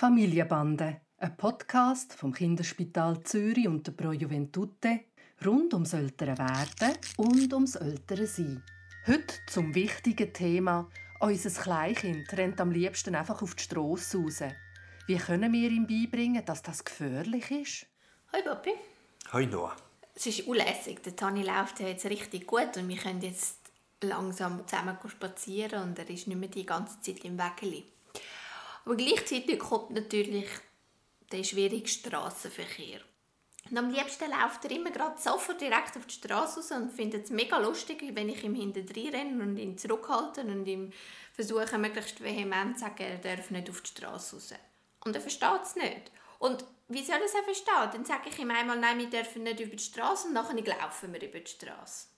Familienbande, ein Podcast vom Kinderspital Zürich und der Pro Juventute rund ums ältere Werden und ums ältere Sein. Heute zum wichtigen Thema «Unser Kleinkind rennt am liebsten einfach auf die Strasse raus». Wie können wir ihm beibringen, dass das gefährlich ist? Hoi Papi. Hoi Noah. Es ist unlässig. Der Tani läuft ja jetzt richtig gut und wir können jetzt langsam zusammen spazieren und er ist nicht mehr die ganze Zeit im Wägeli. Aber gleichzeitig kommt natürlich der schwierige Straßenverkehr. Und am liebsten läuft er immer gerade sofort direkt auf die Straße raus und findet es mega lustig, wenn ich ihm hinterher renne und ihn zurückhalte und ihm versuche, möglichst vehement zu sagen, er darf nicht auf die Straße raus. Und er versteht es nicht. Und wie soll er es verstehen? Dann sage ich ihm einmal, nein, wir dürfen nicht über die Straße und nachher laufen wir über die Straße.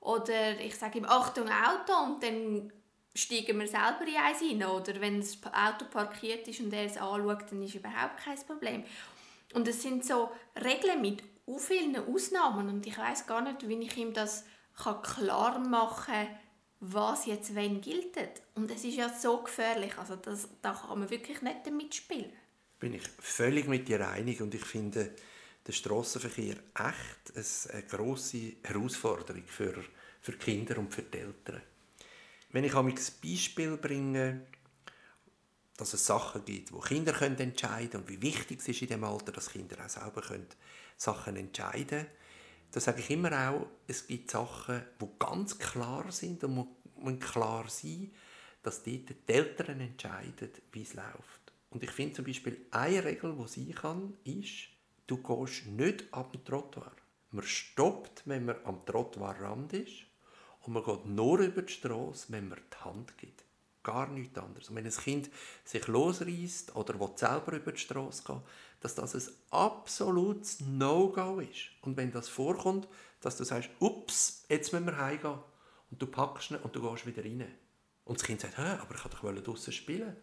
Oder ich sage ihm, Achtung, Auto und dann steigen wir selber in eins rein. Oder wenn das Auto parkiert ist und er es anschaut, dann ist überhaupt kein Problem. Und es sind so Regeln mit so vielen Ausnahmen und ich weiß gar nicht, wie ich ihm das klar machen kann, was jetzt wenn gilt. Und es ist ja so gefährlich, also das, da kann man wirklich nicht damit spielen. Bin ich völlig mit dir einig und ich finde der Straßenverkehr echt eine große Herausforderung für, für Kinder und für die Eltern. Wenn ich ein Beispiel bringe, dass es Sachen gibt, wo Kinder können entscheiden und wie wichtig es ist in dem Alter, dass Kinder auch selber können Sachen entscheiden können, dann sage ich immer auch, es gibt Sachen, die ganz klar sind und müssen klar sein, dass dort die Eltern entscheiden, wie es läuft. Und ich finde zum Beispiel, eine Regel, die sein kann, ist, du gehst nicht ab dem Trottoir. Man stoppt, wenn man am Trottoirrand ist und man geht nur über die Straße, wenn man die Hand gibt. Gar nichts anderes. Und wenn ein Kind sich losreißt oder selber über die Straße gehen, dass das ein absolutes No-Go ist. Und wenn das vorkommt, dass du sagst, ups, jetzt müssen wir heimgehen. Und du packst ihn und du gehst wieder rein. Und das Kind sagt, aber ich wollte draußen spielen.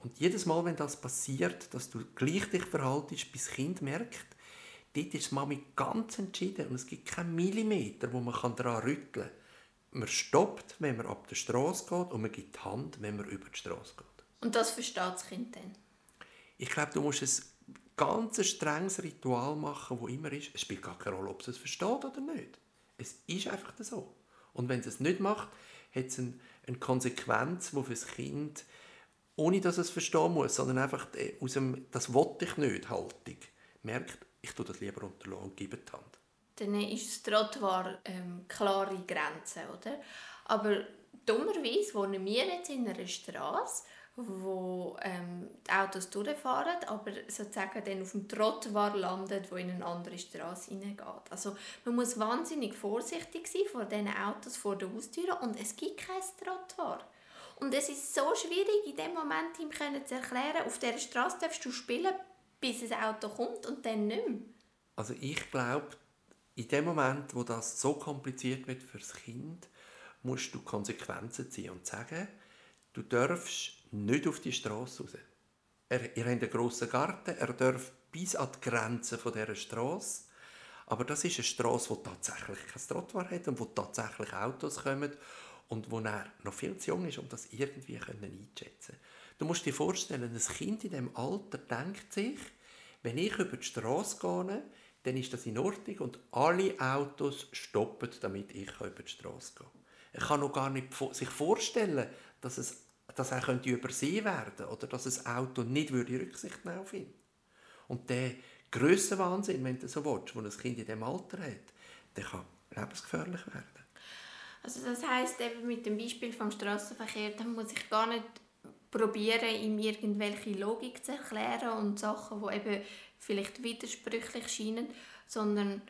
Und jedes Mal, wenn das passiert, dass du gleich dich verhaltest, bis das Kind merkt, dort ist die Mami ganz entschieden und es gibt keinen Millimeter, wo man daran rütteln kann man stoppt, wenn man ab der Straße geht und man gibt die Hand, wenn man über die Straße geht. Und das versteht das Kind dann? Ich glaube, du musst ein ganz strenges Ritual machen, wo immer ist. Es spielt gar keine Rolle, ob es es versteht oder nicht. Es ist einfach so. Und wenn es es nicht macht, hat es eine, eine Konsequenz, die für das Kind, ohne dass es verstehen muss, sondern einfach aus dem «das wollte ich nicht» Haltung, merkt, ich tue das lieber unterlassen und gebe die Hand dann ist das Trottoir ähm, klare Grenzen, oder? Aber dummerweise wohnen wir jetzt in einer Straße, wo ähm, die Autos durchfahren, aber sozusagen dann auf dem Trottoir landet, wo in eine andere Straße hineingeht. Also man muss wahnsinnig vorsichtig sein vor diesen Autos vor der Haustür und es gibt kein Trottoir. Und es ist so schwierig, in dem Moment ihm zu erklären, auf dieser Straße darfst du spielen, bis ein Auto kommt und dann nicht mehr. Also ich glaube, in dem Moment, wo das so kompliziert wird für das Kind, musst du Konsequenzen ziehen und sagen, du darfst nicht auf die Straße raus. Er, ihr habt einen grossen Garten, er darf bis an die Grenze dieser Straße. Aber das ist eine Straße, die tatsächlich kein Trottoir hat und wo tatsächlich Autos kommen und wo er noch viel zu jung ist, um das irgendwie einschätzen Du musst dir vorstellen, ein Kind in diesem Alter denkt sich, wenn ich über die Straße gehe, dann ist das in Ordnung und alle Autos stoppen, damit ich über die Straße gehen kann. Er kann noch gar nicht sich vorstellen, dass, es, dass er könnte übersehen werden oder dass ein Auto nicht würde Rücksicht nehmen auf ihn. Und der Grössenwahnsinn, wenn du so willst, den ein Kind in diesem Alter hat, der kann lebensgefährlich werden. Also das heißt eben mit dem Beispiel vom Straßenverkehr, da muss ich gar nicht probieren, ihm irgendwelche Logik zu erklären und Sachen, die eben vielleicht widersprüchlich scheinen, sondern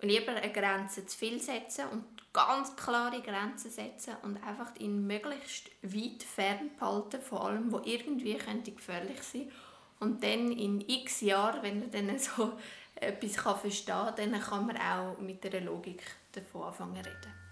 lieber eine Grenze zu viel setzen und ganz klare Grenzen setzen und einfach ihn möglichst weit fernhalten von allem, was irgendwie könnte gefährlich sein und dann in x Jahren, wenn er dann so etwas verstehen kann, dann kann man auch mit der Logik davon anfangen reden.